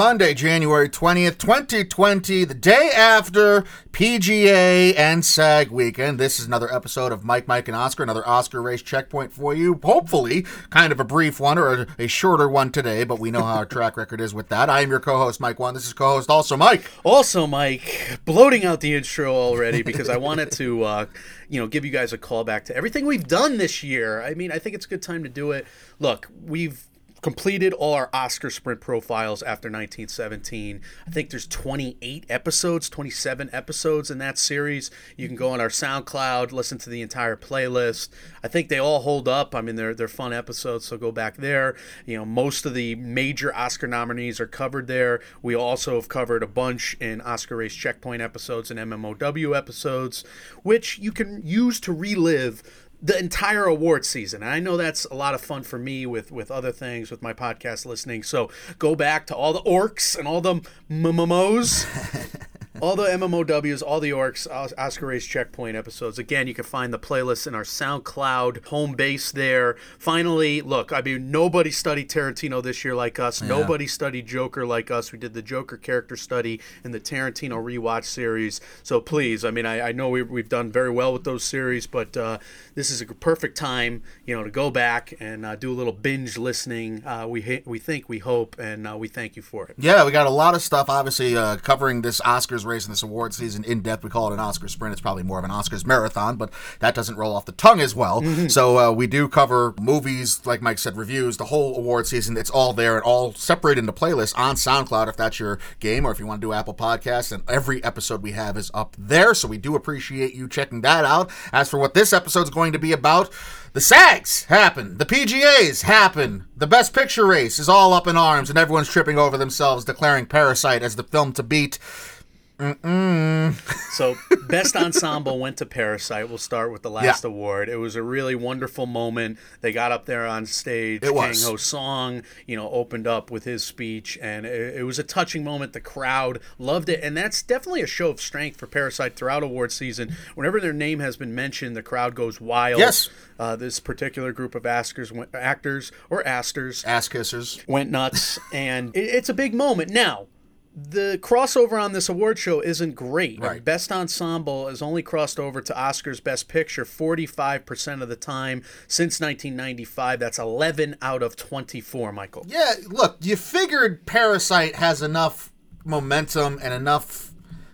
Monday, January 20th, 2020, the day after PGA and SAG weekend. This is another episode of Mike, Mike, and Oscar, another Oscar race checkpoint for you. Hopefully, kind of a brief one or a, a shorter one today, but we know how our track record is with that. I am your co host, Mike One. This is co host also Mike. Also, Mike, bloating out the intro already because I wanted to, uh, you know, give you guys a call back to everything we've done this year. I mean, I think it's a good time to do it. Look, we've completed all our Oscar sprint profiles after 1917. I think there's 28 episodes, 27 episodes in that series. You can go on our SoundCloud, listen to the entire playlist. I think they all hold up. I mean, they're they're fun episodes, so go back there. You know, most of the major Oscar nominees are covered there. We also have covered a bunch in Oscar race checkpoint episodes and MMOW episodes, which you can use to relive the entire award season. And I know that's a lot of fun for me with with other things with my podcast listening. So go back to all the orcs and all the MMOWs. all the MMOWs, all the orcs, Oscar Race Checkpoint episodes. Again, you can find the playlist in our SoundCloud home base there. Finally, look, I mean, nobody studied Tarantino this year like us. Nobody studied Joker like us. We did the Joker character study in the Tarantino rewatch series. So please, I mean, I, I know we, we've done very well with those series, but uh, this is a perfect time, you know, to go back and uh, do a little binge listening. Uh, we ha- we think, we hope, and uh, we thank you for it. Yeah, we got a lot of stuff, obviously, uh, covering this Oscars and this award season in depth. We call it an Oscar sprint. It's probably more of an Oscars marathon, but that doesn't roll off the tongue as well. So uh, we do cover movies, like Mike said, reviews, the whole award season. It's all there and all separated into playlists on SoundCloud if that's your game, or if you want to do Apple Podcasts. And every episode we have is up there. So we do appreciate you checking that out. As for what this episode is going to be about, the SAGs happen. The PGAs happen. The Best Picture race is all up in arms, and everyone's tripping over themselves, declaring Parasite as the film to beat. So, best ensemble went to Parasite. We'll start with the last Yeah. award. It was a really wonderful moment. They got up there on stage. It was. Kang Ho Song, you know, opened up with his speech, and it, it was a touching moment. The crowd loved it, and that's definitely a show of strength for Parasite throughout award season. Whenever their name has been mentioned, the crowd goes wild. Yes. Uh, this particular group of askers, went, actors or asters Ass kissers. went nuts, and it, it's a big moment. Now, the crossover on this award show isn't great. Right. Best ensemble has only crossed over to Oscars Best Picture 45% of the time since 1995. That's 11 out of 24, Michael. Yeah, look, you figured Parasite has enough momentum and enough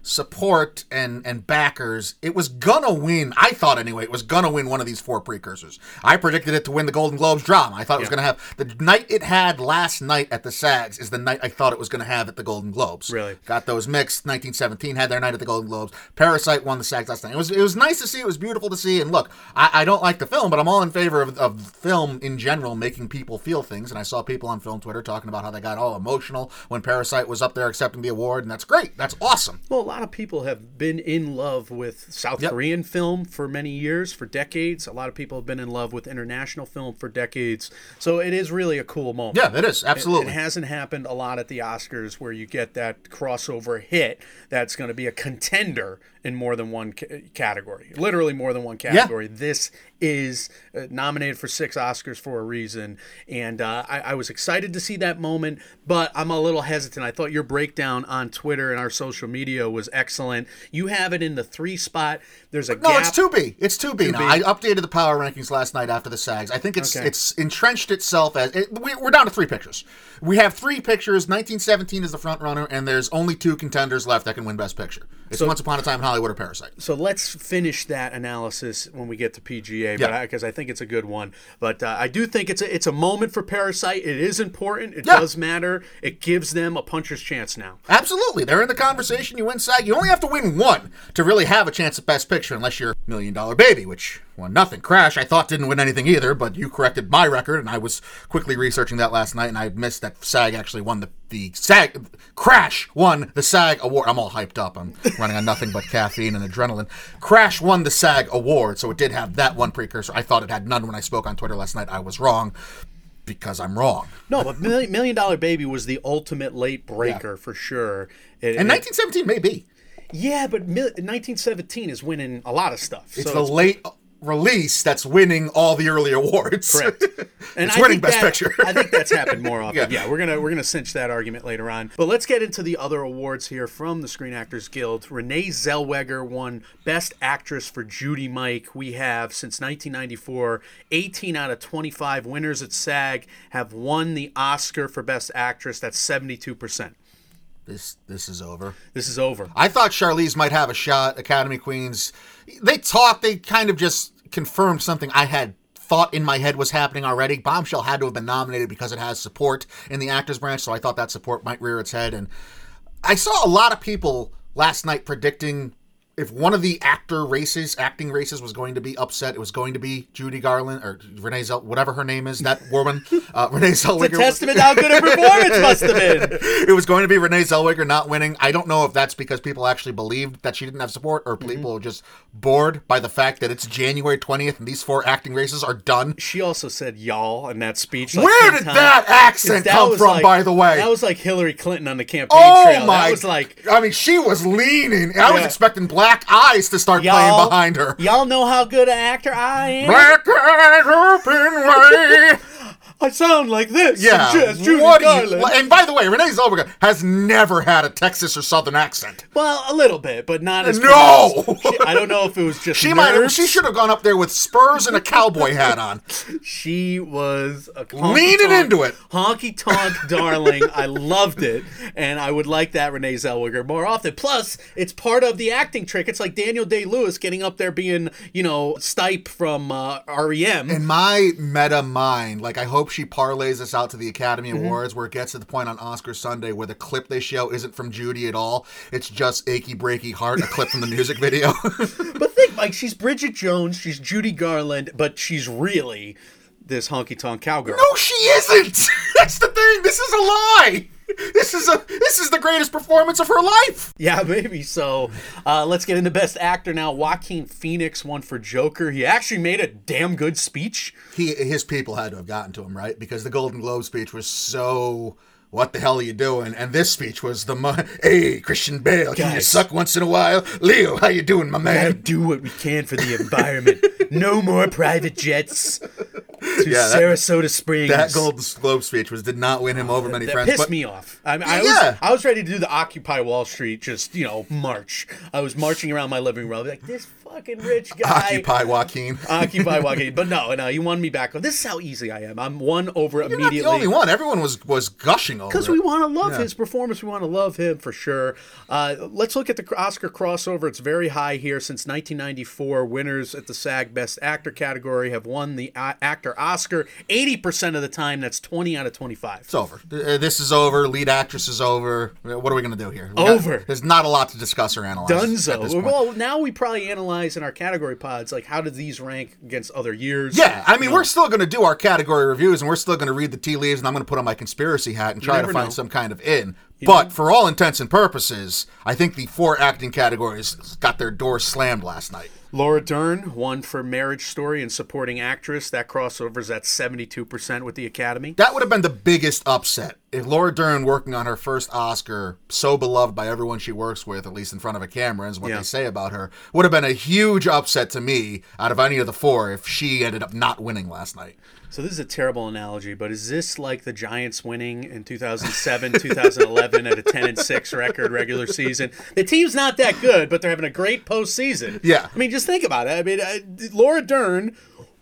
support and and backers. It was gonna win. I thought anyway. It was gonna win one of these four precursors. I predicted it to win the Golden Globes drama. I thought it was gonna have the night it had last night at the SAGs is the night I thought it was gonna have at the Golden Globes. Really? got those mixed. 1917 had their night at the Golden Globes. Parasite won the SAGs last night. It was it was nice to see. It was beautiful to see. And look, I, I don't like the film, but I'm all in favor of, of film in general making people feel things. And I saw people on film Twitter talking about how they got all emotional when Parasite was up there accepting the award, and that's great. That's awesome. Well, lot of people have been in love with South Yep. Korean film for many years, for decades. A lot of people have been in love with international film for decades. So it is really a cool moment. Yeah, it is It- absolutely. It, hasn't happened a lot at the Oscars where you get that crossover hit that's going to be a contender in more than one ca- category. Literally more than one category. This is uh, nominated for six Oscars for a reason. And uh, I, I was excited to see that moment, but I'm a little hesitant. I thought your breakdown on Twitter and our social media was excellent. You have it in the three spot. There's a No, gap. it's two B. It's two B now. 2B. I updated the power rankings last night after the SAGs. I think it's Okay. it's entrenched itself as it, we, we're down to three pictures. We have three pictures. 1917 is the front runner, and there's only two contenders left that can win Best Picture. It's Once Upon a Time in Hollywood or Parasite. so let's finish that analysis when we get to PGA, Yeah. because I, think it's a good one. But uh, I do think it's a it's a moment for Parasite. It is important. It Yeah. does matter. It gives them a puncher's chance now. Absolutely, they're in the conversation. You win SAG. You only have to win one to really have a chance at Best Picture, unless you're Million Dollar Baby, which won nothing. Crash, I thought didn't win anything either, but you corrected my record, and I was quickly researching that last night, and I missed that SAG actually won the the SAG. Crash won the SAG award. I'm all hyped up. I'm running on nothing but caffeine and adrenaline. Crash won the SAG award, so it did have that one precursor. I thought it had none when I spoke on Twitter last night. I was wrong because I'm wrong. No, but Million, Million Dollar Baby was the ultimate late breaker for sure. It- And it- 1917 may be. yeah, but mil- 1917 is winning a lot of stuff. It's so the late release that's winning all the early awards. Correct. And It's I winning think Best that- Picture. I think that's happened more often. Yeah. yeah. we're gonna we're gonna cinch that argument later on. But let's get into the other awards here from the Screen Actors Guild. Renee Zellweger won Best Actress for Judy Mike. We have since 1994, 18 out of 25 winners at SAG have won the Oscar for Best Actress. That's 72 percent. This this is over. This is over. I thought Charlize might have a shot. Academy Queens. They talk. They kind of just confirmed something I had thought in my head was happening already. Bombshell had to have been nominated because it has support in the actors branch, so I thought that support might rear its head. And I saw a lot of people last night predicting if one of the actor races, acting races, was going to be upset, it was going to be Judy Garland or Renee Zell, whatever her name is, that woman, uh, Renee Zellweger. It's a testament how good a performance must have been. it was going to be Renee Zellweger not winning. I don't know if that's because people actually believed that she didn't have support or Mm-hmm. people are just bored by the fact that it's January 20th and these four acting races are done. She also said y'all in that speech. like, Where did times. that accent That come from, like- by the way? That was like Hillary Clinton on the campaign Oh trail. my! That was like, I mean, she was leaning. I was expecting black eyes to start playing y'all, behind her. Y'all know how good an actor I am. Black open way. I sound like this. Yeah. Judy what you- and by the way, Renee Zellweger has never had a Texas or Southern accent. well, a little bit, but not as. No! She- I don't know if it was just. She might have. She should have gone up there with spurs and a cowboy hat on. She was a Leaning into it. honky tonk darling. I loved it, and I would like that Renee Zellweger more often. Plus, it's part of the acting trick. It's like Daniel Day Lewis getting up there being, you know, Stipe from uh, REM. In my meta mind, like I hope she parlays this out to the Academy Mm-hmm. Awards, where it gets to the point on Oscar Sunday where the clip they show isn't from Judy at all. It's just "Achy Breaky Heart," a clip from the music video. But think, like, she's Bridget Jones, she's Judy Garland, but she's really this honky tonk cowgirl. no, she isn't. That's the thing. This is a lie. This is a this is the greatest performance of her life. Yeah, maybe so. Uh, let's get into Best Actor now. Joaquin Phoenix won for Joker. He actually made a damn good speech. He his people had to have gotten to him right because the Golden Globe speech was so. What the hell are you doing? And this speech was the mo- hey Christian Bale, can you suck once in a while? Leo, how you doing, my Gotta man? do what we can for the environment. no more private jets to Yeah, that- Sarasota Springs. That Golden Globe speech was did not win him over many that friends. pissed but me off. I, mean, I Yeah. was I was ready to do the Occupy Wall Street, just you know, march. I was marching around my living room, like this fucking rich guy. Occupy Joaquin. Occupy Joaquin. But no, no, you won me back. This is how easy I am. I'm one over You're not immediately. the only one. Everyone was was gushing over Because we want to love Yeah. his performance. We want to love him for sure. Uh, let's look at the Oscar crossover. It's very high here. Since 1994, winners at the SAG Best Actor category have won the uh, actor Oscar 80% of the time. That's 20 out of 25. It's over. Uh, This is over. Lead actress is over. Uh, What are we going to do here? We got- Over. there's not a lot to discuss or analyze. Dunzo. Well, now we probably analyze in our category pods, like how did these rank against other years? Yeah, I mean, You know, we're still going to do our category reviews, and we're still going to read the tea leaves, and I'm going to put on my conspiracy hat and try to find know. some kind of in. but for all intents and purposes, I think the four acting categories got their doors slammed last night. Laura Dern won for Marriage Story and Supporting Actress. That crossover's at 72% with the Academy. That would have been the biggest upset Laura Dern, working on her first Oscar, so beloved by everyone she works with, at least in front of a camera, is what Yeah. they say about her, would have been a huge upset to me out of any of the four if she ended up not winning last night. So this is a terrible analogy, but is this like the Giants winning in 2007, 2011 at a 10 and 6 record regular season? The team's not that good, but they're having a great postseason. Yeah. I mean, just think about it. I mean, uh, Laura Dern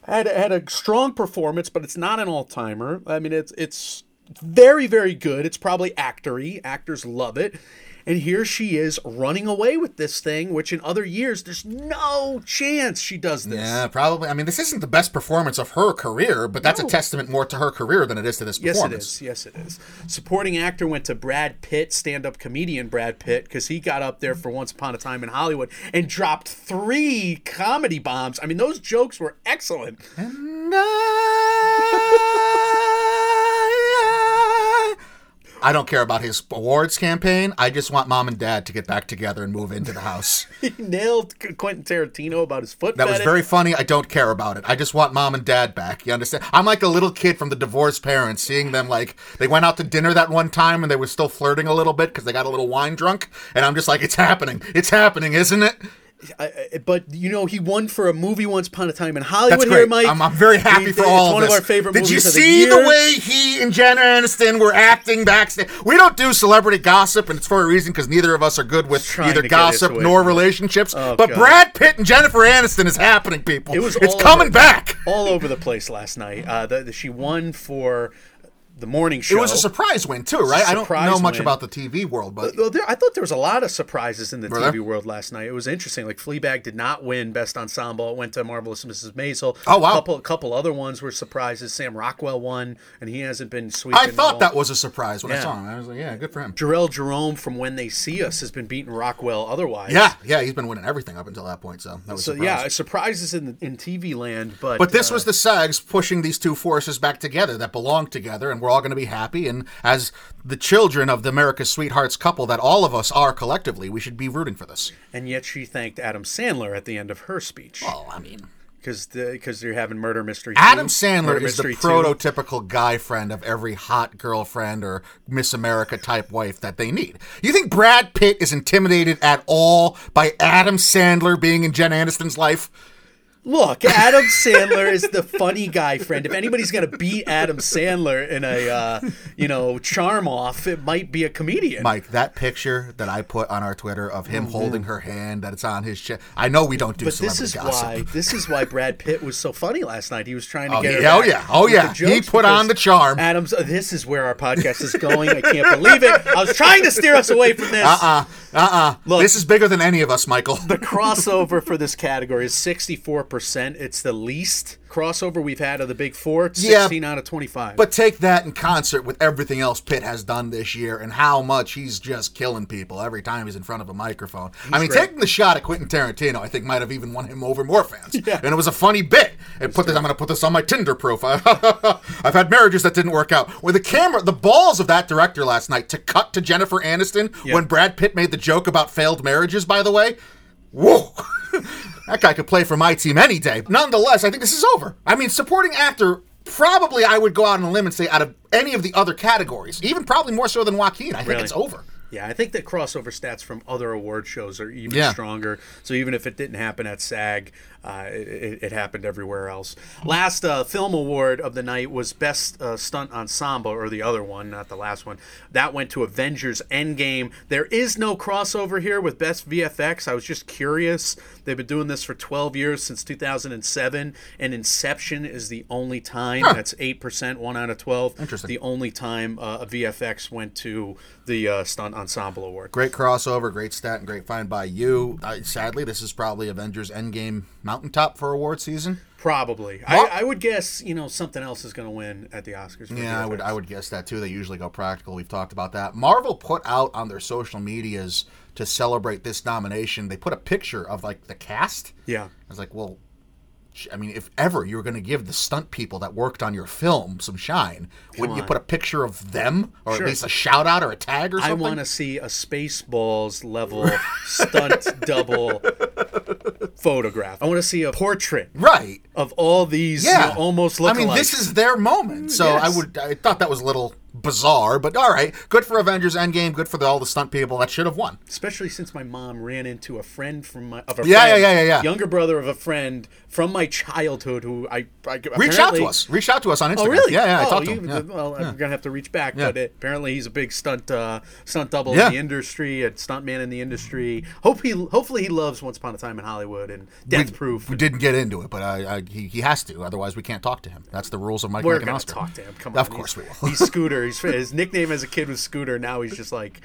had had a strong performance, but it's not an all timer. I mean, it's it's very very good. It's probably actory. Actors love it. And here she is running away with this thing, which in other years, there's no chance she does this. Yeah, probably. I mean, this isn't the best performance of her career, but that's No. a testament more to her career than it is to this Yes, it performance. Yes, it is. Supporting actor went to Brad Pitt, stand up comedian Brad Pitt, because he got up there for Once Upon a Time in Hollywood and dropped three comedy bombs. I mean, those jokes were excellent. I don't care about his awards campaign. I just want mom and dad to get back together and move into the house. He nailed Quentin Tarantino about his foot. That was very funny. I don't care about it. I just want mom and dad back. You understand? I'm like a little kid from the divorced parents, seeing them like they went out to dinner that one time and they were still flirting a little bit because they got a little wine drunk. And I'm just like, it's happening. It's happening, isn't it? I, but you know, he won for a movie Once Upon a Time in Hollywood. That's Here. Mike. I'm, I'm very happy He- for all one of this. of our favorite Did you see the, the, way he and Jenna Aniston were acting backstage? We don't do celebrity gossip, and it's for a reason because neither of us are good with either gossip nor relationships. Oh, but God. Brad Pitt and Jennifer Aniston is happening, people. It was it's coming over- back. all over the place last night. Uh, the, the- she won for the morning show. It was a surprise win too, right? I don't know much win. about the TV world, but Well, there, I thought there was a lot of surprises in the Were TV there? world last night. It was interesting. Like Fleabag did not win Best Ensemble. It went to Marvelous Mrs. Maisel. Oh, wow. A couple, a couple other ones were surprises. Sam Rockwell won, and he hasn't been sweeping. I thought that was a surprise when I saw him. I was like, yeah, good for him. Jharrel Jerome from When They See Us has been beating Rockwell. Otherwise, Yeah, yeah, he's been winning everything up until that point, so that was So surprise. yeah, surprises in in TV land, but But this uh, was the SAGs pushing these two forces back together that belong together, and we're all going to be happy. And as the children of the America's Sweethearts couple that all of us are collectively, we should be rooting for this. and yet she thanked Adam Sandler at the end of her speech Oh, I mean, because because they're having Murder Mystery. Adam 2, Sandler is the Mystery 2. prototypical guy friend of every hot girlfriend or Miss America type wife that they need. You think Brad Pitt is intimidated at all by Adam Sandler being in Jen Aniston's life? Look, Adam Sandler is the funny guy friend. If anybody's gonna beat Adam Sandler in a uh, you know charm off, it might be a comedian. Mike, that picture that I put on our Twitter of him holding her hand, that it's on his chest. I know we don't do Oh, but this is gossip. why this is why Brad Pitt was so funny last night. He was trying to Oh, get her yeah, oh, yeah, oh, yeah. He put on the charm. Adam's. uh, this is where our podcast is going. I can't believe it. I was trying to steer us away from this. Uh uh-uh, uh. Look. This is bigger than any of us, Michael. The crossover for this category is 64%. It's the least crossover we've had of the big four. It's Yeah, 16 out of 25. But take that in concert with everything else Pitt has done this year and how much he's just killing people every time he's in front of a microphone. I mean, great. taking the shot at Quentin Tarantino, I think might have even won him over more fans. Yeah. And it was a funny bit. And put this, I'm going to put this on my Tinder profile. I've had marriages that didn't work out. Where the camera, the balls of that director last night to cut to Jennifer Aniston Yeah. when Brad Pitt made the joke about failed marriages. By the way, whoa. That guy could play for my team any day. Nonetheless, I think this is over. I mean, supporting actor, probably I would go out on a limb and say out of any of the other categories, even probably more so than Joaquin, I think Really? it's over. Yeah, I think that crossover stats from other award shows are even Yeah. stronger. So even if it didn't happen at SAG, uh, it, it happened everywhere else. Last uh, film award of the night was Best uh, Stunt Ensemble, or the other one, not the last one. That went to Avengers Endgame. There is no crossover here with Best VFX. I was just curious. They've been doing this for 12 years, since 2007, and Inception is the only time. That's 8%, 1 out of 12. Interesting. The only time uh, a VFX went to the uh, Stunt Ensemble Award. Great crossover, great stat, and great find by you. Sadly, this is probably Avengers Endgame mountaintop for award season. Probably. I, I would guess, you know, something else is going to win at the Oscars. for Yeah, I would I would guess that too. They usually go practical. We've talked about that. Marvel put out on their social medias to celebrate this nomination. They put a picture of like the cast. Yeah. I was like, well, I mean, if ever you were going to give the stunt people that worked on your film some shine, wouldn't you put a picture of them or Sure. at least a shout out or a tag or something? I want to see a Spaceballs level stunt double photograph. I want to see a portrait Right. of all these Yeah. you know, almost I mean, this is their moment. So I would. I thought that was a little bizarre, but all right. Good for Avengers Endgame. Good for the, all the stunt people that should have won. Especially since my mom ran into a friend from my of a Yeah, friend, yeah, yeah, yeah, yeah. younger brother of a friend from my childhood who I, I Reach out to us. Reach out to us on Instagram. Oh really? Yeah, yeah. I oh, talked to him. Yeah. Well, I'm gonna have to reach back, but it, apparently he's a big stunt uh, stunt double in the industry, a stunt man in the industry. Hope he, hopefully he loves Once Upon a Time in Hollywood and Death Proof. We didn't get into it, but I, I, he, he has to. Otherwise, we can't talk to him. That's the rules of Mike We're Mike gonna Oscar. talk to him. Come on, Of course we will. He's Scooter. He's his nickname as a kid was Scooter. Now he's just like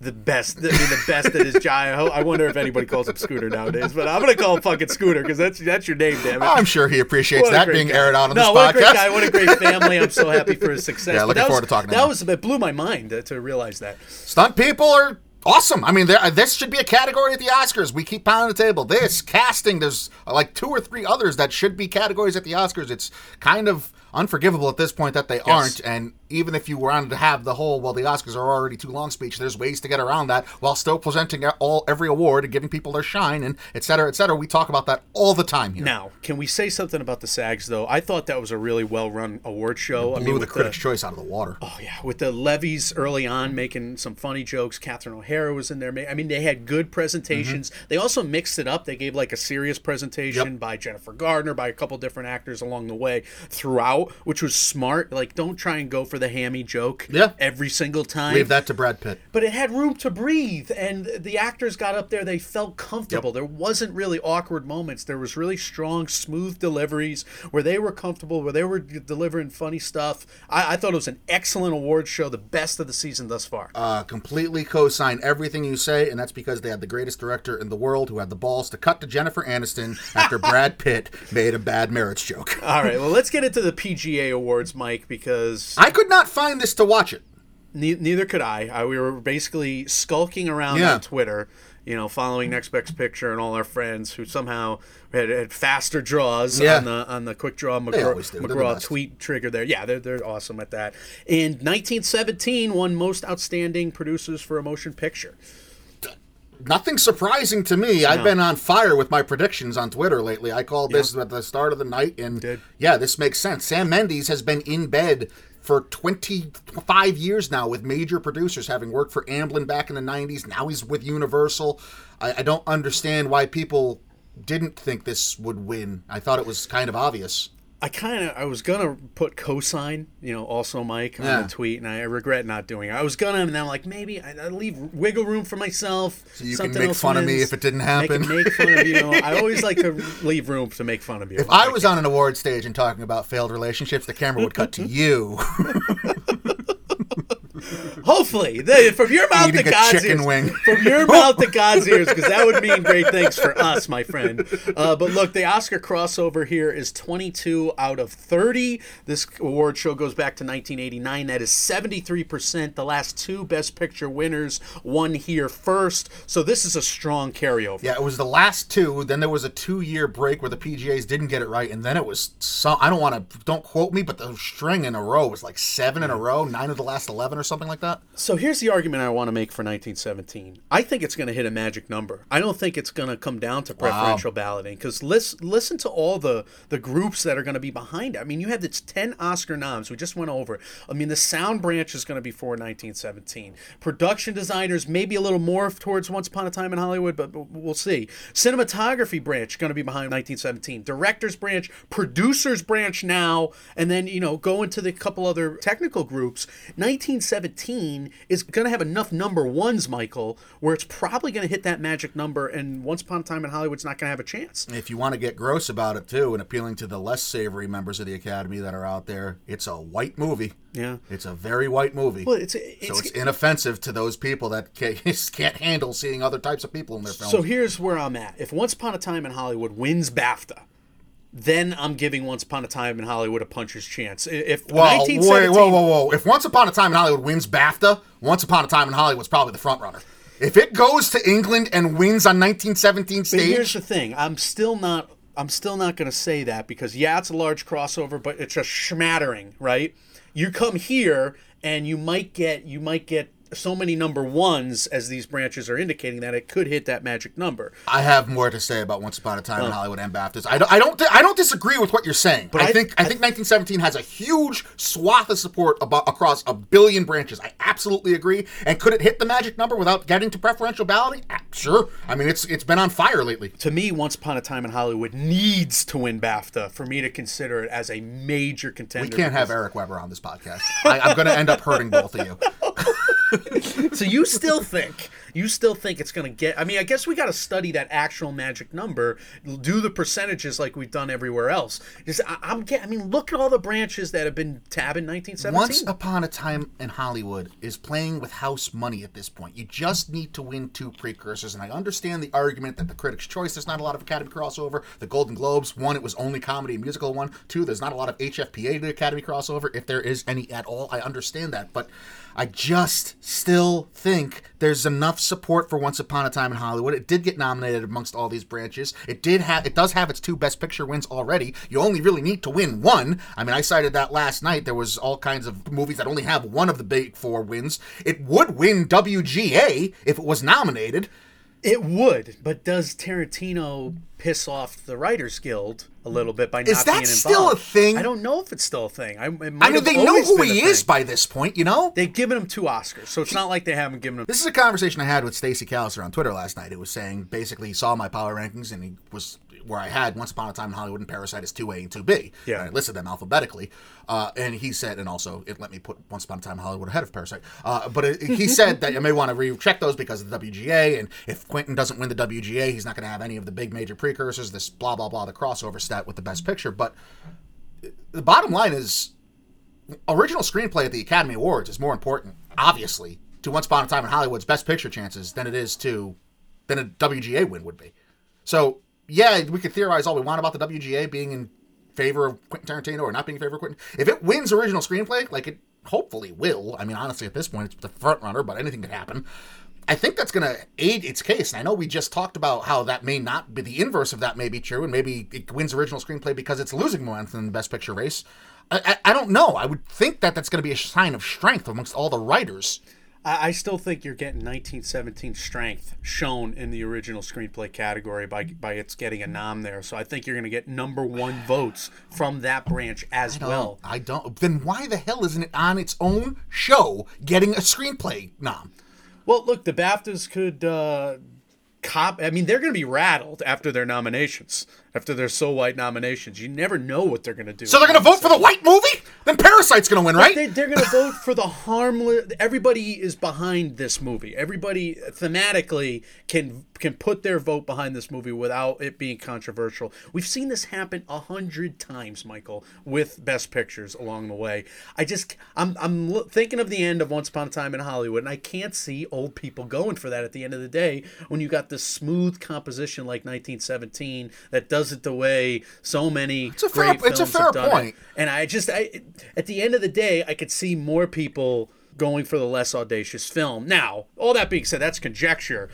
the best. I mean, the best that is Jai. I, wonder if anybody calls him Scooter nowadays, but I'm gonna call him fucking Scooter because that's that's your name, damn it. I'm sure he appreciates What that being guy. aired out on no, this what a great podcast. guy! What a great family! I'm so happy for his success. Yeah, But looking forward was, to talking to That him. was it blew my mind uh, to realize that. Stunt people are awesome. I mean, there- this should be a category at the Oscars. We keep pounding the table. This casting, there's uh, like two or three others that should be categories at the Oscars. It's kind of unforgivable at this point that they aren't. And even if you wanted to have the whole, well, the Oscars are already too long speech, there's ways to get around that while still presenting all every award and giving people their shine and et cetera, et cetera. We talk about that all the time here. Now, can we say something about the SAGs though? I thought that was a really well-run award show. I Blew mean, the Critics' Choice out of the water. Oh yeah, with the Levys early on making some funny jokes. Catherine O'Hara was in there. I mean, they had good presentations. They also mixed it up. They gave like a serious presentation Mm-hmm. Yep. by Jennifer Garner, by a couple different actors along the way throughout, which was smart. Like, don't try and go for the hammy joke Yeah. every single time. Leave that to Brad Pitt. But it had room to breathe, and the actors got up there. They felt comfortable. There wasn't really awkward moments. There was really strong, smooth deliveries where they were comfortable, where they were delivering funny stuff. I, I thought it was an excellent award show, the best of the season thus far. uh, completely co-sign everything you say, and that's because they had the greatest director in the world who had the balls to cut to Jennifer Aniston after Brad Pitt made a bad marriage joke. All right, well, let's get into the PGA awards, Mike, because I could not find this to watch it. ne- neither could I. I. We were basically skulking around Yeah. on Twitter, you know, following Next Best Picture and all our friends who somehow had, had faster draws Yeah. on the on the quick draw McGraw, always do. They're the McGraw tweet trigger there. Yeah, they're they're awesome at that. And 1917 won most outstanding producers for a motion picture. Nothing surprising to me. I've been on fire with my predictions on Twitter lately. I called this at the start of the night, and yeah, this makes sense. Sam Mendes has been in bed for 25 years now with major producers, having worked for Amblin back in the 90s. Now he's with Universal. I, I don't understand why people didn't think this would win. I thought it was kind of obvious. I kind of I was gonna put cosign, you know, also Mike on Yeah. the tweet, and I regret not doing it. I was gonna, and then I'm like, maybe I, I leave wiggle room for myself. So you can make fun of me if it didn't happen. make fun of you. Know, I always like to leave room to make fun of you. If I was on an award stage and talking about failed relationships, the camera would cut to you. Hopefully, the, from your mouth Eating to a God's chicken ears. wing. From your mouth to God's ears, because that would mean great things for us, my friend. Uh, but look, the Oscar crossover here is 22 out of 30. This award show goes back to 1989. That is 73%. The last two Best Picture winners won here first. So this is a strong carryover. Yeah, it was the last two. Then there was a two-year break where the PGA's didn't get it right, and then it was some. I don't want to. Don't quote me, but the string in a row was like seven in a row, nine of the last eleven, or something like that. So here's the argument I want to make for 1917. I think it's going to hit a magic number. I don't think it's going to come down to preferential balloting because listen, listen to all the the groups that are going to be behind it. I mean, you have this 10 Oscar noms. We just went over. I mean, the sound branch is going to be for 1917. Production designers maybe a little more towards Once Upon a Time in Hollywood, but we'll see. Cinematography branch going to be behind 1917. Directors branch, producers branch now, and then you know go into the couple other technical groups. 1917 is going to have enough number ones, Michael, where it's probably going to hit that magic number, and Once Upon a Time in Hollywood's not going to have a chance. If you want to get gross about it too, and appealing to the less savory members of the Academy that are out there, it's a white movie. Yeah. It's a very white movie. Well, it's so it's, it's inoffensive to those people that can't, can't handle seeing other types of people in their films. so here's where I'm at. If Once Upon a Time in Hollywood wins BAFTA, then I'm giving Once Upon a Time in Hollywood a puncher's chance. If Whoa, wait, 1917, whoa, whoa, whoa! If Once Upon a Time in Hollywood wins BAFTA, Once Upon a Time in Hollywood's probably the front runner. If it goes to England and wins on 1917 But here's the thing: I'm still not. I'm still not going to say that because yeah, it's a large crossover, but it's a schmattering, right? You come here and you might get you might get so many number ones as these branches are indicating that it could hit that magic number. I have more to say about Once Upon a Time in oh. Hollywood and BAFTAs. I don't, I don't, I don't disagree with what you're saying. But I, I- think, I, think 1917 has a huge swath of support about, across a billion branches. I absolutely agree. And could it hit the magic number without getting to preferential balloting? Sure. I mean, it's it's been on fire lately. To me, Once Upon a Time in Hollywood needs to win BAFTA for me to consider it as a major contender. We can't have Eric Weber on this podcast. I, I'm going to end up hurting both of you. So you still think You still think it's going to get? I mean, I guess we got to study that actual magic number, do the percentages like we've done everywhere else. Just, I, I'm get. I mean, look at all the branches that have been tabbing 1917. Once Upon a Time in Hollywood is playing with house money at this point. You just need to win two precursors, and I understand the argument that the Critics' Choice, there's not a lot of Academy crossover. The Golden Globes, one, it was only comedy and musical one. Two, there's not a lot of HFPA to Academy crossover, if there is any at all. I understand that, but I just still think there's enough support for Once Upon a Time in Hollywood. It did get nominated amongst all these branches. It did have it does have its two best picture wins already. You only really need to win one. I mean, I cited that last night. There was all kinds of movies that only have one of the big four wins. It would win WGA if it was nominated. It would, but does Tarantino piss off the Writers Guild a little bit by not Is that being involved? still a thing? I don't know if it's still a thing. I, it I mean, they know who he is by this point, you know? They've given him two Oscars, so it's not like they haven't given him. This is a conversation I had with Stacey Callister on Twitter last night. It was saying basically he saw my power rankings and he was where I had Once Upon a Time in Hollywood and Parasite as 2A and 2B. Yeah. And I listed them alphabetically. Uh, and he said, and also it let me put Once Upon a Time in Hollywood ahead of Parasite. Uh, but it, he said that you may want to recheck those because of the WGA. And if Quentin doesn't win the WGA, he's not going to have any of the big major precursors, this blah, blah, blah, the crossover stat with the best picture. But the bottom line is original screenplay at the Academy Awards is more important, obviously, to Once Upon a Time in Hollywood's Best Picture chances than it is to than a WGA win would be. So yeah, we could theorize all we want about the WGA being in favor of Quentin Tarantino or not being in favor of Quentin. If it wins original screenplay, like it hopefully will. I mean, honestly, at this point, it's the front runner, but anything could happen. I think that's going to aid its case. And I know we just talked about how that may not be the inverse of that may be true, and maybe it wins original screenplay because it's losing momentum in the Best Picture race. I, I, I don't know. I would think that that's going to be a sign of strength amongst all the writers. I, I still think you're getting 1917 strength shown in the original screenplay category by by its getting a nom there. So I think you're going to get number one votes from that branch as well. I don't. Then why the hell isn't it on its own show getting a screenplay nom? Well, look, the BAFTAs could uh, cop. I mean, they're going to be rattled after their nominations, after their So White nominations. You never know what they're going to do. So they're going to vote for the white movie? Then Parasite's going to win, right? They, they're going to vote for the harmless. Everybody is behind this movie. Everybody thematically can can put their vote behind this movie without it being controversial. We've seen this happen a hundred times, Michael, with Best Pictures along the way. I just I'm I'm thinking of the end of Once Upon a Time in Hollywood, and I can't see old people going for that at the end of the day when you got this smooth composition like 1917 that does it the way so many it's a fair- great it's a films fair have done it. And I just, I, at the end of the day, I could see more people going for the less audacious film. Now, all that being said, that's conjecture.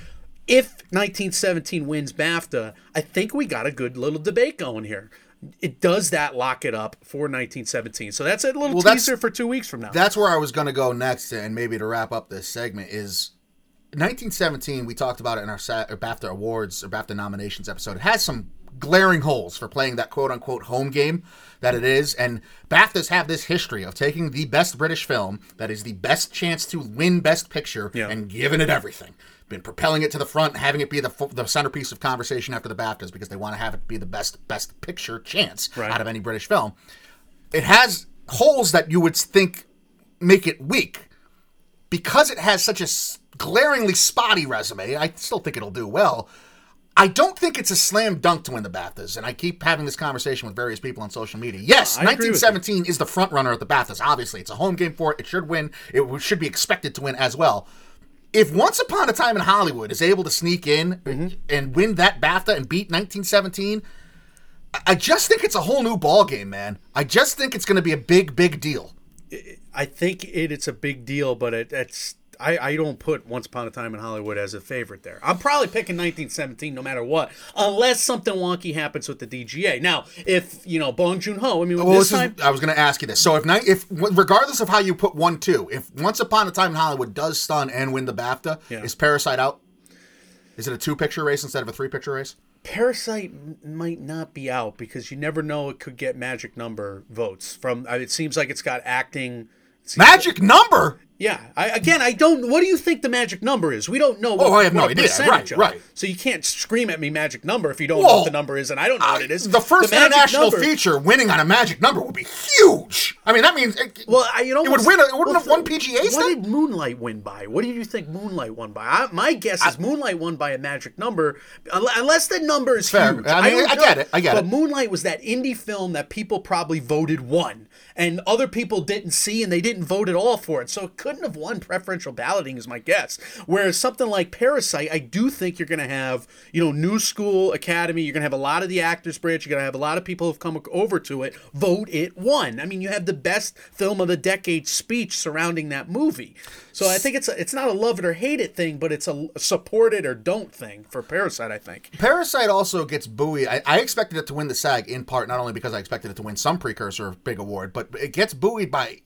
If 1917 wins BAFTA, I think we got a good little debate going here. It does that lock it up for 1917. So that's a little Well, teaser for two weeks from now. That's where I was going to go next, and maybe to wrap up this segment is 1917. We talked about it in our BAFTA awards or BAFTA nominations episode. It has some glaring holes for playing that quote unquote home game that it is, and BAFTAs have this history of taking the best British film that is the best chance to win Best Picture Yeah. and giving it everything. Been propelling it to the front, having it be the the centerpiece of conversation after the BAFTAs because they want to have it be the best Best Picture chance Right. out of any British film. It has holes that you would think make it weak because it has such a s- glaringly spotty resume. I still think it'll do well. I don't think it's a slam dunk to win the BAFTAs, and I keep having this conversation with various people on social media. Yes, I agree with you. 1917 is the front runner at the BAFTAs. Obviously, it's a home game for it. It should win. It should be expected to win as well. If Once Upon a Time in Hollywood is able to sneak in Mm-hmm. and win that BAFTA and beat 1917, I- I just think it's a whole new ball game, man. I just think it's going to be a big, big deal. I think it, it's a big deal, but it, it's I, I don't put Once Upon a Time in Hollywood as a favorite there. I'm probably picking 1917 no matter what, unless something wonky happens with the DGA. Now, if you know Bong Joon Ho, I mean, Well, this this is- time I was going to ask you this. So if night, if regardless of how you put one two, if Once Upon a Time in Hollywood does stun and win the BAFTA, Yeah. is Parasite out? Is it a two picture race instead of a three picture race? Parasite might not be out because you never know it could get magic number votes from. It seems like it's got acting. Magic number. Yeah. I, again, I don't. What do you think the magic number is? We don't know. Oh, what, Oh, I have no idea. Right, of. right. So you can't scream at me magic number if you don't know what the number is, and I don't know what it is. The first magic international number- feature winning on a magic number would be huge. I mean, that means it, Well, I, you know, it would win. A, it wouldn't have won PGAs. What then? did Moonlight win by? What do you think Moonlight won by? I, my guess is Moonlight won by a magic number, unless the number is Fair. huge. I mean, I get it. I get but it. Moonlight was that indie film that people probably voted won, and other people didn't see, and they didn't vote at all for it. So it couldn't have won preferential balloting, is my guess. Whereas something like Parasite, I do think you're going to have, you know, New School Academy. You're going to have a lot of the actors branch. You're going to have a lot of people who've come over to it vote it won. I mean, you have the best film of the decade speech surrounding that movie. So I think it's a, it's not a love it or hate it thing, but it's a support it or don't thing for Parasite. I think. Parasite also gets buoyed. I, I expected it to win the SAG in part, not only because I expected it to win some precursor big award, but it gets buoyed by.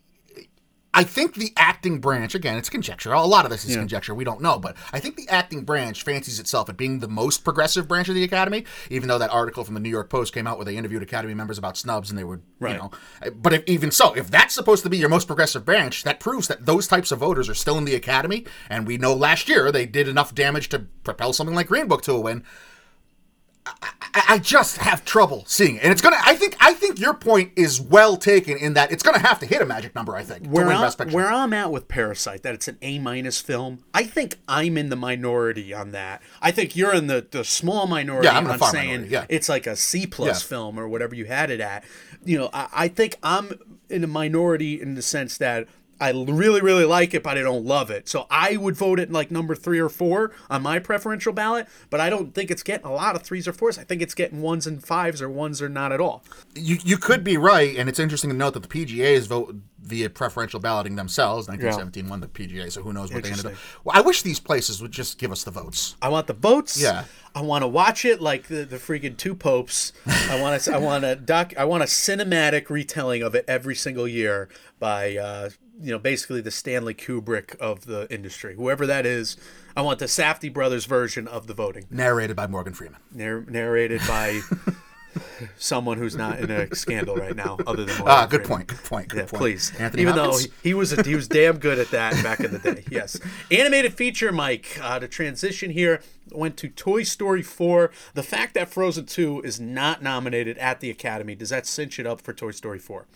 I think the acting branch, again, it's conjecture. A lot of this is conjecture. We don't know. But I think the acting branch fancies itself at being the most progressive branch of the Academy, even though that article from the New York Post came out where they interviewed Academy members about snubs and they were, Right. you know. But if, even so, if that's supposed to be your most progressive branch, that proves that those types of voters are still in the Academy. And we know last year they did enough damage to propel something like Green Book to a win. I, I just have trouble seeing it, and it's gonna. I think. I think your point is well taken in that it's gonna have to hit a magic number. I think where I'm, where I'm at with Parasite, that it's an A minus film. I think I'm in the minority on that. I think you're in the, the small minority Yeah, I'm on saying minority, yeah. it's like a C plus Yeah. film or whatever you had it at. You know, I, I think I'm in a minority in the sense that I really, really like it, but I don't love it. So I would vote it like number three or four on my preferential ballot, but I don't think it's getting a lot of threes or fours. I think it's getting ones and fives or ones or not at all. you you could be right, and it's interesting to note that the PGA's vote via preferential balloting themselves. 1917 won the PGA, so who knows what they ended up. Well, I wish these places would just give us the votes. I want the votes. Yeah. I want to watch it like the, the freaking two popes. I want to. I want a doc. I want a cinematic retelling of it every single year by uh, you know basically the Stanley Kubrick of the industry, whoever that is. I want the Safdie brothers version of the voting, Narrated by Morgan Freeman. Nar- narrated by someone who's not in a scandal right now, other than Ah, Morgan good Freeman. point. Good point. Good Yeah, point. please. Anthony Even Hopkins? though he, he was a, he was damn good at that back in the day. Yes. Animated feature, Mike. Uh, to transition here, went to Toy Story 4. The fact that Frozen 2 is not nominated at the Academy does that cinch it up for Toy Story 4?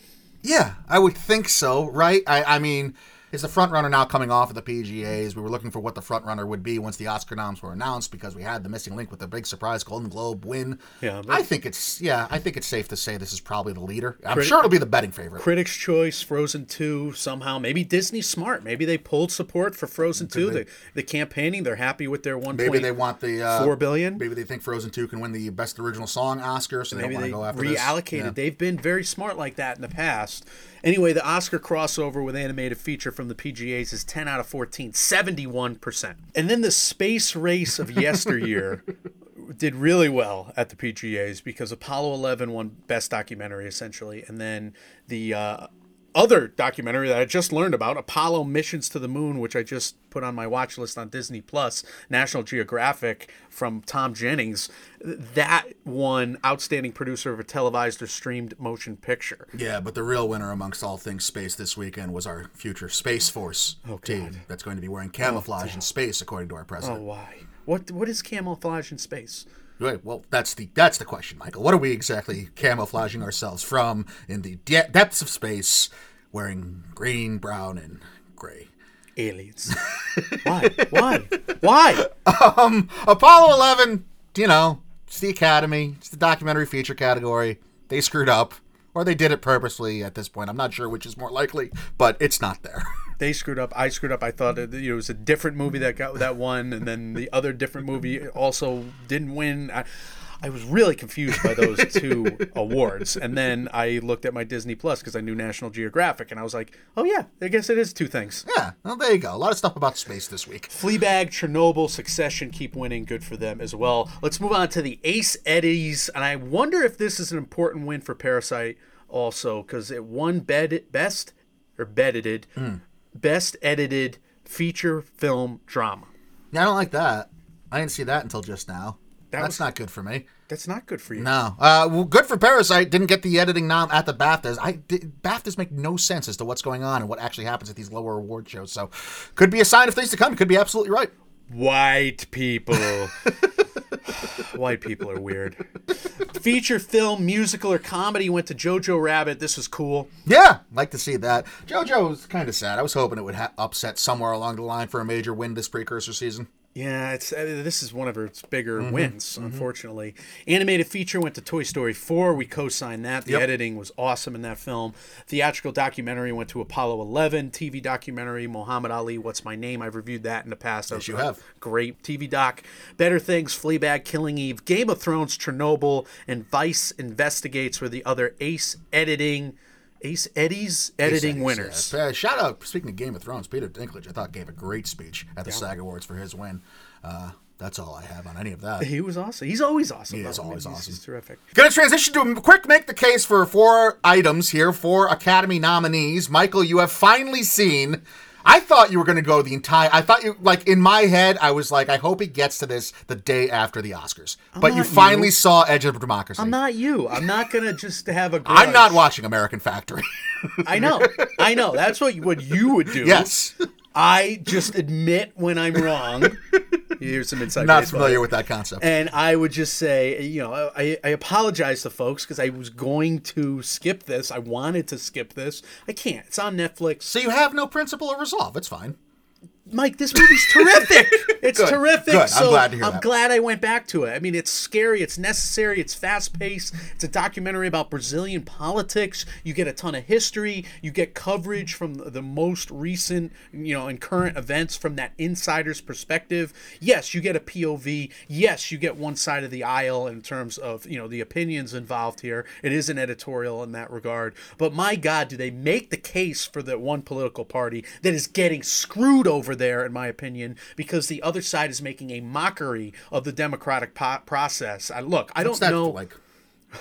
Yeah, I would think so, right? I, I mean, is the front runner now coming off of the PGAs? We were looking for what the front runner would be once the Oscar noms were announced because we had the missing link with the big surprise Golden Globe win. Yeah, I think it's yeah, I think it's safe to say this is probably the leader. I'm Criti- sure it'll be the betting favorite. Critics' Choice, Frozen 2, somehow. Maybe Disney's smart. Maybe they pulled support for Frozen 2. The, the campaigning, they're happy with their 1. Maybe they want the uh, Four billion? Maybe they think Frozen Two can win the best original song Oscar, so they Maybe don't want to go after reallocated. this. Yeah. They've been very smart like that in the past. Anyway, the Oscar crossover with animated feature from the PGAs is 10 out of 14, 71%. And then the space race of yesteryear did really well at the PGAs because Apollo 11 won best documentary essentially, and then the uh, other documentary that I just learned about, Apollo Missions to the Moon, which I just put on my watch list on Disney Plus, National Geographic from Tom Jennings, that won Outstanding Producer of a Televised or Streamed Motion Picture. Yeah, but the real winner amongst all things space this weekend was our future Space Force oh, team that's going to be wearing oh, camouflage in space, according to our president. Oh, why? What What is camouflage in space? Right, well, that's the that's the question, Michael. What are we exactly camouflaging ourselves from in the de- depths of space, wearing green, brown, and gray? Aliens. why? Why? Why? Um, Apollo 11, you know, it's the Academy, it's the documentary feature category. They screwed up, or they did it purposely. At this point, I'm not sure which is more likely, but it's not there. they screwed up. I screwed up. I thought it, it was a different movie that got that won, and then the other different movie also didn't win. I, I was really confused by those two awards, and then I looked at my Disney Plus because I knew National Geographic, and I was like, "Oh yeah, I guess it is two things." yeah, well, there you go. A lot of stuff about space this week. Fleabag, Chernobyl, Succession keep winning. Good for them as well. Let's move on to the Ace Eddies, and I wonder if this is an important win for Parasite also because it won bed, best or bedded hmm. Best edited feature film drama. Yeah, I don't like that. I didn't see that until just now. That That's was- not good for me. That's not good for you. No. Uh, well, good for Parasite. Didn't get the editing nom at the BAFTAs. I did, BAFTAs make no sense as to what's going on and what actually happens at these lower award shows. So, could be a sign of things to come. Could be absolutely right. White people. White people are weird. Feature film, musical, or comedy went to Jojo Rabbit. This was cool. Yeah, like to see that. JoJo was kind of sad. I was hoping it would ha- upset somewhere along the line for a major win this precursor season. Yeah, it's uh, this is one of its bigger wins, unfortunately. Animated feature went to Toy Story 4. We co-signed that. The Yep. editing was awesome in that film. Theatrical documentary went to Apollo 11. TV documentary Muhammad Ali, What's My Name? I've reviewed that in the past. That Yes, you have. Great TV doc. Better Things, Fleabag, Killing Eve, Game of Thrones, Chernobyl, and Vice investigates were the other Ace editing, Ace Eddie's editing winners. Uh, shout out, speaking of Game of Thrones, Peter Dinklage, I thought gave a great speech at the SAG Awards for his win. Uh, that's all I have on any of that. He was awesome. He's always awesome. He is though. I mean, always he's- awesome. He's terrific. Gonna transition to a quick make the case for four items here, four Academy nominees. Michael, you have finally seen. I thought you were gonna go the entire. I thought you like in my head. I was like, I hope he gets to this the day after the Oscars. but you finally you. saw Edge of Democracy. I'm not you. I'm not gonna just have a. Grudge. I'm not watching American Factory. I know. I know. That's what what you would do. yes, I just admit when I'm wrong. Here's some inside not baseball. familiar with that concept. And I would just say, you know, I, I apologize to folks because I was going to skip this. I wanted to skip this. I can't. It's on Netflix. so you have no principle or resolve. It's fine. Mike, this movie's terrific. It's Good, terrific. good. I'm So glad to hear I'm that. glad I went back to it. I mean, it's scary. It's necessary. It's fast paced. It's a documentary about Brazilian politics. You get a ton of history. You get coverage from the- most recent, you know, and current events from that insider's perspective. Yes, you get a POV. Yes, you get one side of the aisle in terms of you know the opinions involved here. It is an editorial in that regard. But my God, do they make the case for the one political party that is getting screwed over there, in my opinion, because the other side is making a mockery of the democratic po- process. I, look, I What's don't know. like?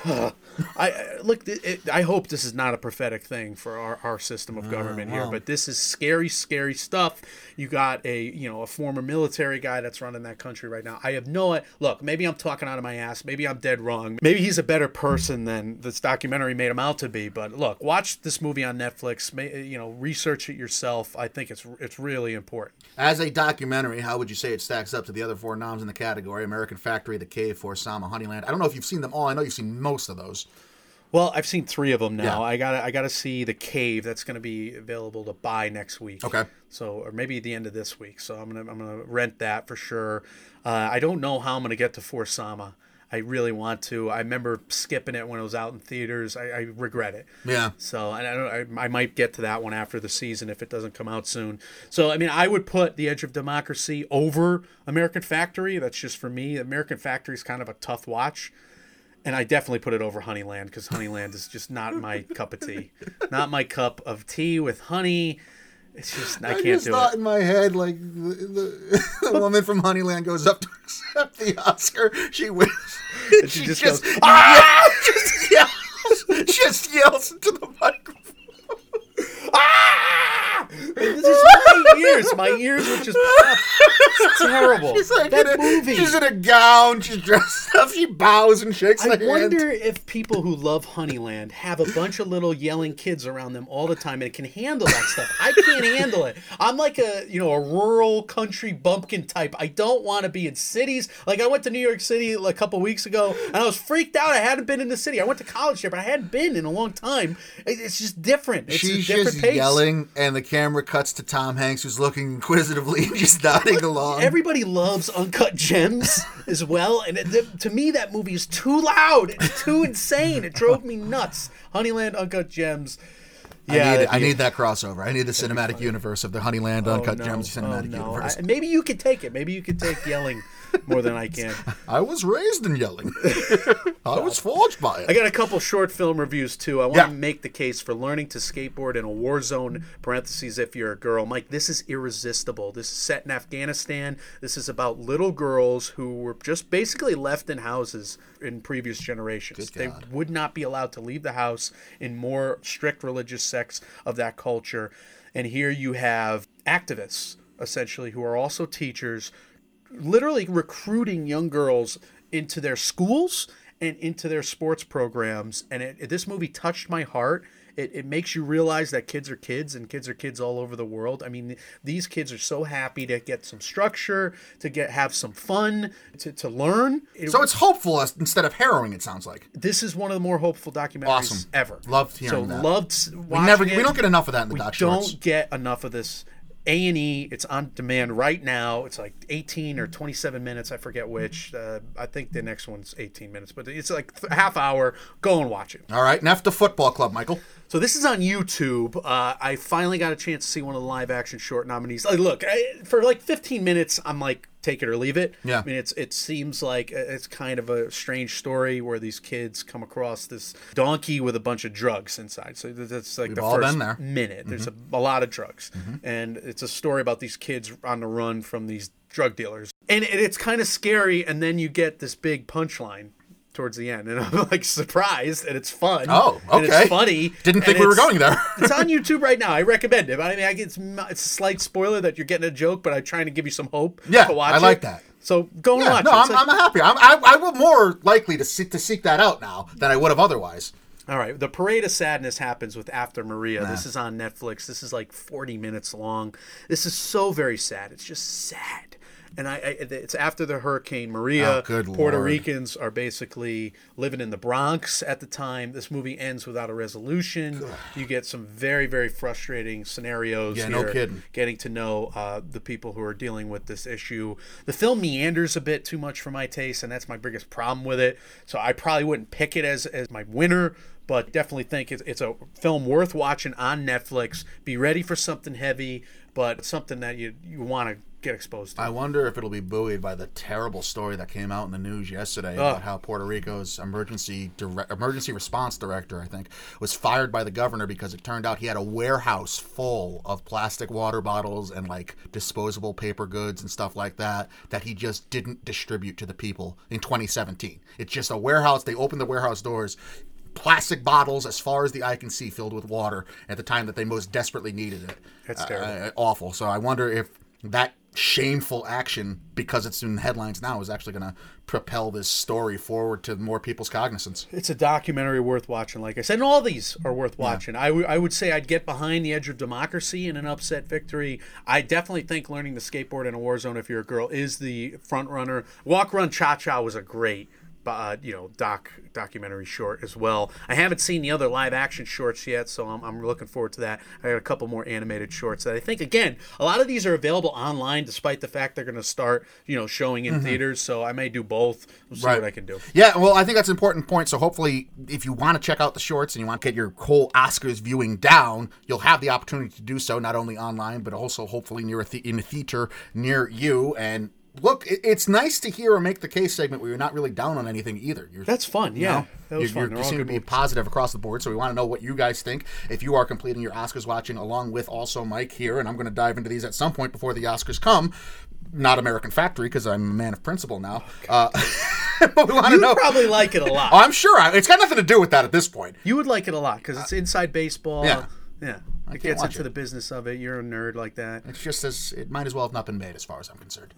I I- look. It, it, I hope this is not a prophetic thing for our, our system of government here, but this is scary, scary stuff. You got a you know a former military guy that's running that country right now. I have no look. Maybe I'm talking out of my ass. Maybe I'm dead wrong. Maybe he's a better person than this documentary made him out to be. But look, watch this movie on Netflix. May, you know, research it yourself. I think it's it's really important. As a documentary, how would you say it stacks up to the other four noms in the category? American Factory, The Cave, For Sama, Honeyland. I don't know if you've seen them all. I know you've seen most of those. Well, I've seen three of them now. Yeah. I got I got to see the cave. That's going to be available to buy next week. Okay. So, or maybe the end of this week. So I'm gonna I'm gonna rent that for sure. Uh, I don't know how I'm gonna get to For Sama. I really want to. I remember skipping it when it was out in theaters. I, I regret it. Yeah. So and I don't. I, I might get to that one after the season if it doesn't come out soon. So I mean, I would put The Edge of Democracy over American Factory. That's just for me. American Factory is kind of a tough watch. And I definitely put it over Honeyland because Honeyland is just not my cup of tea. Not my cup of tea with honey. It's just I, can't just do thought it. in my head, like the, the, the woman from Honeyland goes up to accept the Oscar. She wins. she she just just, goes, ah! just yells, just yells into the microphone. Ah! This is my ears. My ears were just pop. It's terrible. She's like that in a, movie. She's in a gown. She's dressed up. She bows and shakes I wonder hand. if people who love Honeyland have a bunch of little yelling kids around them all the time and can handle that stuff. I can't handle it. I'm like a you know a rural country bumpkin type. I don't want to be in cities. Like I went to New York City a couple weeks ago and I was freaked out. I hadn't been in the city. I went to college there, but I hadn't been in a long time. It's just different. It's a She's different just pace. yelling, and the camera cuts to Tom Hanks, who's looking inquisitively and just nodding along. Everybody loves Uncut Gems as well, and it, to me, that movie is too loud. It's too insane. It drove me nuts. Honeyland, Uncut Gems. I Yeah, need, that'd I need that crossover. I need the cinematic universe of the Honeyland Oh, Uncut no. Gems Oh, cinematic no. universe. I- maybe you could take it. Maybe you could take yelling more than I can. I was raised in yelling. I was forged by it. I got a couple short film reviews too. I want Yeah. to make the case for learning to skateboard in a war zone. Parentheses if you're a girl, Mike. This is irresistible. This is set in Afghanistan. This is about little girls who were just basically left in houses in previous generations. They would not be allowed to leave the house in more strict religious sects of that culture. And here you have activists essentially who are also teachers literally recruiting young girls into their schools and into their sports programs and it, this movie touched my heart It, it makes you realize that kids are kids and kids are kids all over the world. I mean, these kids are so happy to get some structure, to get have some fun, to, to learn. It- So it's hopeful instead of harrowing. It sounds like. this is one of the more hopeful documentaries Awesome. ever. Loved hearing so that. loved. We never, we don't get enough of that in the we don't get enough of this a and E. It's on demand right now. It's like 18 or 27 minutes. I forget which. Uh, I think the next one's 18 minutes, but it's like a half hour. Go and watch it. All right, NEFTA Football Club, Michael. So this is on YouTube. Uh, I finally got a chance to see one of the live action short nominees. Like, look, I, for like 15 minutes, I'm like, take it or leave it. Yeah. I mean, it's it seems like it's kind of a strange story where these kids come across this donkey with a bunch of drugs inside. So that's like the all first there. minute. There's mm-hmm. a, a lot of drugs, mm-hmm. and it's a story about these kids on the run from these drug dealers, and it, it's kind of scary. And then you get this big punchline. Towards the end, and I'm like surprised, and it's fun. Oh, okay. it's funny. Didn't think we were going there. it's on YouTube right now. I recommend it. I mean, I it's it's a slight spoiler that you're getting a joke, but I'm trying to give you some hope. Yeah, to watch I like it. that. So go and Yeah, watch no, it. I'm, like- I'm happy. I'm, I, I will more likely to seek to seek that out now than I would have otherwise. All right, the parade of sadness happens with After Maria. This is on Netflix. This is like 40 minutes long. This is so very sad. It's just sad. And I, I it's after the Hurricane Maria. Oh, Puerto Lord. Ricans are basically living in the Bronx at the time. This movie ends without a resolution. You get some very very frustrating scenarios. Yeah, no kidding. Getting to know uh, the people who are dealing with this issue. The film meanders a bit too much for my taste, and that's my biggest problem with it. So I probably wouldn't pick it as as my winner but definitely think it's, it's a film worth watching on Netflix. Be ready for something heavy, but something that you you want to get exposed to. I wonder if it'll be buoyed by the terrible story that came out in the news yesterday about how Puerto Rico's emergency dire- emergency response director, I think, was fired by the governor because it turned out he had a warehouse full of plastic water bottles and like disposable paper goods and stuff like that that he just didn't distribute to the people in 2017. It's just a warehouse. They opened the warehouse doors. Plastic bottles, as far as the eye can see, filled with water at the time that they most desperately needed it. That's Uh, terrible. uh, awful. So I wonder if that shameful action, because it's in the headlines now, is actually going to propel this story forward to more people's cognizance. it's a documentary worth watching, like I said, and all these are worth watching. I would- would say I'd get behind the edge of democracy in an upset victory. I definitely think learning the skateboard in a war zone if you're a girl is the front runner. Walk Run Cha Cha was a great. Uh, you know, doc documentary short as well. I haven't seen the other live action shorts yet, so I'm, I'm looking forward to that. I got a couple more animated shorts that I think, again, a lot of these are available online, despite the fact they're going to start, you know, showing in theaters. So I may do both. We'll see what I can do. Yeah, well, I think that's an important point. So hopefully, if you want to check out the shorts and you want to get your whole Oscars viewing down, you'll have the opportunity to do so not only online but also hopefully near a the- in a theater near you. And look, it, it's nice to hear a make the case segment where you're not really down on anything either. You're That's fun. Yeah, know? that was you, fun. you They're all seem to be positive across the board, so we want to know what you guys think. If you are completing your Oscars watching, along with also Mike here, and I'm going to dive into these at some point before the Oscars come. Not American Factory because I'm a man of principle now. Uh, but we want to You know. probably like it a lot. Oh, I'm sure I, it's got nothing to do with that at this point. You would like it a lot because it's inside baseball. yeah. yeah. It can't gets into it. the business of it. You're a nerd like that. It's just as it might as well have not been made, as far as I'm concerned.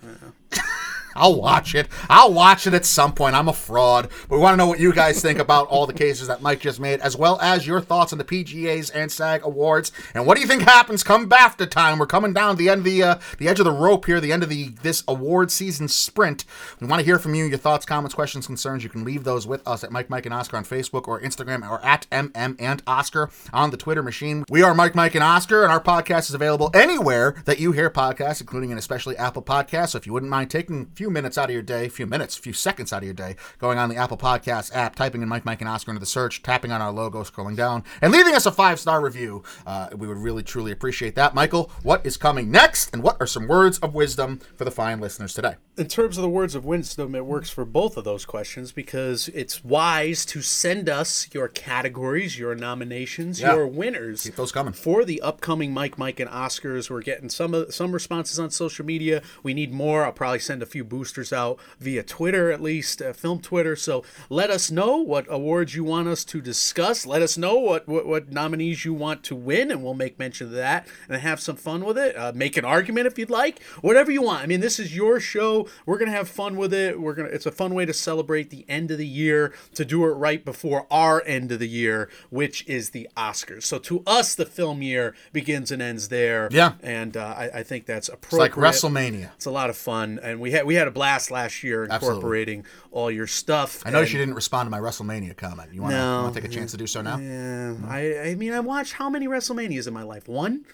I'll watch it. I'll watch it at some point. I'm a fraud. But we want to know what you guys think about all the cases that Mike just made, as well as your thoughts on the PGAs and SAG awards. And what do you think happens come BAFTA time? We're coming down the end of the uh, the edge of the rope here, the end of the this award season sprint. We want to hear from you. Your thoughts, comments, questions, concerns. You can leave those with us at Mike, Mike, and Oscar on Facebook or Instagram, or at MM and Oscar on the Twitter machine. We are Mike, Mike, and Oscar, and our podcast is available anywhere that you hear podcasts, including and especially Apple Podcasts. So if you wouldn't mind taking a few minutes out of your day, a few minutes, a few seconds out of your day, going on the Apple Podcast app, typing in Mike, Mike, and Oscar into the search, tapping on our logo, scrolling down, and leaving us a five star review, uh, we would really truly appreciate that. Michael, what is coming next, and what are some words of wisdom for the fine listeners today? In terms of the words of wisdom, it works for both of those questions because it's wise to send us your categories, your nominations, Yeah. your winners. Keep those coming. for the upcoming Mike, Mike, and Oscars. We're getting some some responses on social media. We need more. I'll probably send a few boosters out via Twitter, at least uh, film Twitter. So let us know what awards you want us to discuss. Let us know what, what, what nominees you want to win, and we'll make mention of that and have some fun with it. Uh, make an argument if you'd like, whatever you want. I mean, this is your show. We're gonna have fun with it. We're gonna. It's a fun way to celebrate the end of the year to do it right before our end of the year, which is the Oscars. So to us, the film year begins and ends there. Yeah. and uh, I, I think that's It's appropriate. like WrestleMania. It's a lot of fun, and we had we had a blast last year Absolutely. incorporating all your stuff. I noticed you didn't respond to my WrestleMania comment. You want to No. take a chance to do so now? Yeah, I I mean I watched how many WrestleManias in my life? One.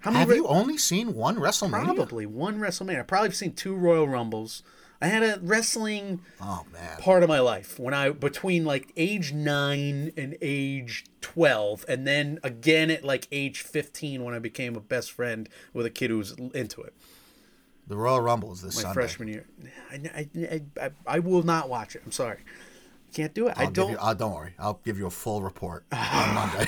How many? Have re- you only seen one WrestleMania? Probably one WrestleMania. I probably have seen two Royal Rumbles. I had a wrestling Oh man. part of my life when I between like age nine and age twelve, and then again at like age fifteen when I became a best friend with a kid who was into it. The Royal Rumble is this My Sunday. freshman year, I, I, I, I, I will not watch it. I'm sorry, can't do it. I I'll don't. You, uh, don't worry. I'll give you a full report on Monday.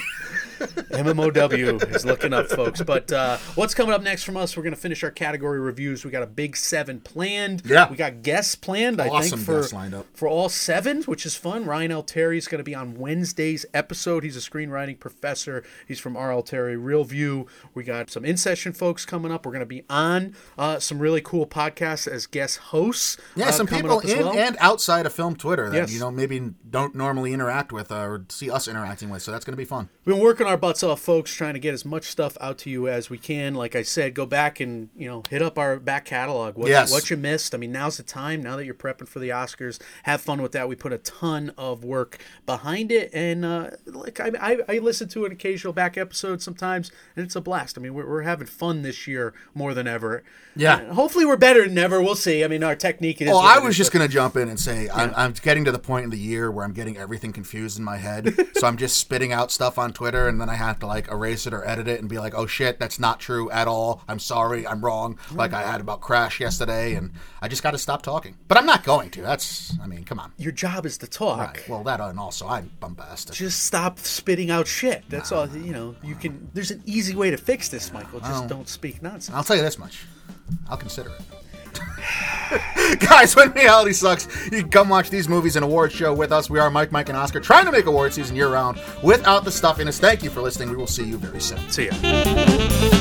MMOW is looking up, folks. But uh, what's coming up next from us? We're going to finish our category reviews. We got a big seven planned. Yeah. We got guests planned, I think, for, guests lined up. for all seven, which is fun. Ryan L. Terry is going to be on Wednesday's episode. He's a screenwriting professor. He's from R.L. Terry Real View. We got some in session folks coming up. We're going to be on uh, some really cool podcasts as guest hosts. Yeah, uh, some people in well. and outside of film Twitter that Yes. you know maybe don't normally interact with uh, or see us interacting with. So that's going to be fun. We've been working our butts off, folks, trying to get as much stuff out to you as we can. Like I said, go back and you know hit up our back catalog. What, Yes. what you missed. I mean, now's the time. Now that you're prepping for the Oscars, have fun with that. We put a ton of work behind it, and uh, like I, I, I listen to an occasional back episode sometimes, and it's a blast. I mean, we're, we're having fun this year more than ever. Yeah. And hopefully, we're better than ever. We'll see. I mean, our technique is. Oh, I was just going to jump in and say I'm, I'm getting to the point in the year where I'm getting everything confused in my head. so I'm just spitting out stuff on Twitter and then I have to like erase it or edit it and be like, oh shit, that's not true at all. I'm sorry, I'm wrong. Like I had about Crash yesterday and I just got to stop talking. But I'm not going to. That's, I mean, come on. Your job is to talk. Right. Well, that and also I'm bombastic. just stop spitting out shit. That's all. You know, you can. There's an easy way to fix this, Michael. Just don't speak nonsense. I'll tell you this much. I'll consider it. Guys, when reality sucks, you can come watch these movies and awards show with us. We are Mike, Mike, and Oscar trying to make award season year round without the stuffiness. Thank you for listening. We will see you very soon. See ya.